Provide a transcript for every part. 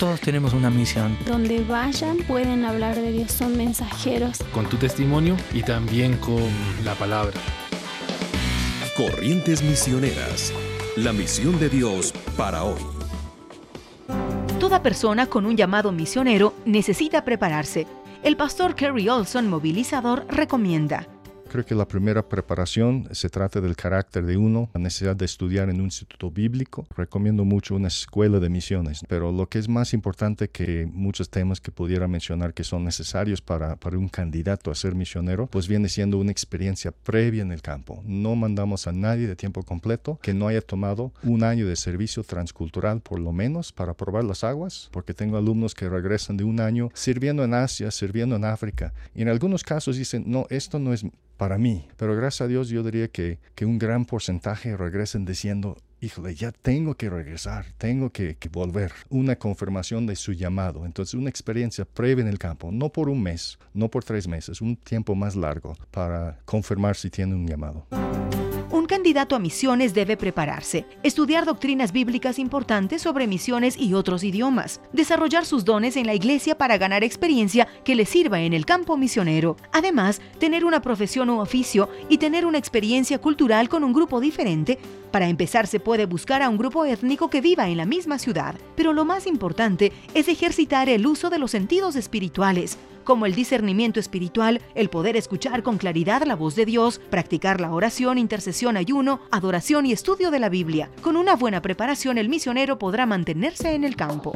Todos tenemos una misión. Donde vayan pueden hablar de Dios, son mensajeros. Con tu testimonio y también con la palabra. Corrientes Misioneras. La misión de Dios para hoy. Toda persona con un llamado misionero necesita prepararse. El pastor Kerry Olson, movilizador, recomienda. Creo que la primera preparación se trata del carácter de uno, la necesidad de estudiar en un instituto bíblico. Recomiendo mucho una escuela de misiones, pero lo que es más importante que muchos temas que pudiera mencionar que son necesarios para, para un candidato a ser misionero, pues viene siendo una experiencia previa en el campo. No mandamos a nadie de tiempo completo que no haya tomado un año de servicio transcultural por lo menos para probar las aguas, porque tengo alumnos que regresan de un año sirviendo en Asia, sirviendo en África, y en algunos casos dicen, no, esto no es para mí. Pero gracias a Dios yo diría que, que un gran porcentaje regresen diciendo, híjole, ya tengo que regresar, tengo que, volver. Una confirmación de su llamado. Entonces, una experiencia previa en el campo, no por un mes, no por tres meses, un tiempo más largo para confirmar si tiene un llamado. Candidato a misiones debe prepararse, estudiar doctrinas bíblicas importantes sobre misiones y otros idiomas, desarrollar sus dones en la iglesia para ganar experiencia que le sirva en el campo misionero. Además, tener una profesión u oficio y tener una experiencia cultural con un grupo diferente. Para empezar, se puede buscar a un grupo étnico que viva en la misma ciudad, pero lo más importante es ejercitar el uso de los sentidos espirituales, como el discernimiento espiritual, el poder escuchar con claridad la voz de Dios, practicar la oración, intercesión, ayuno, adoración y estudio de la Biblia. Con una buena preparación el misionero podrá mantenerse en el campo.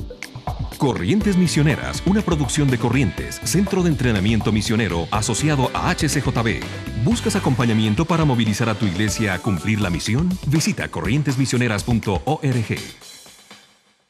Corrientes Misioneras, una producción de Corrientes, Centro de Entrenamiento Misionero asociado a HCJB. ¿Buscas acompañamiento para movilizar a tu iglesia a cumplir la misión? Visita corrientesmisioneras.org.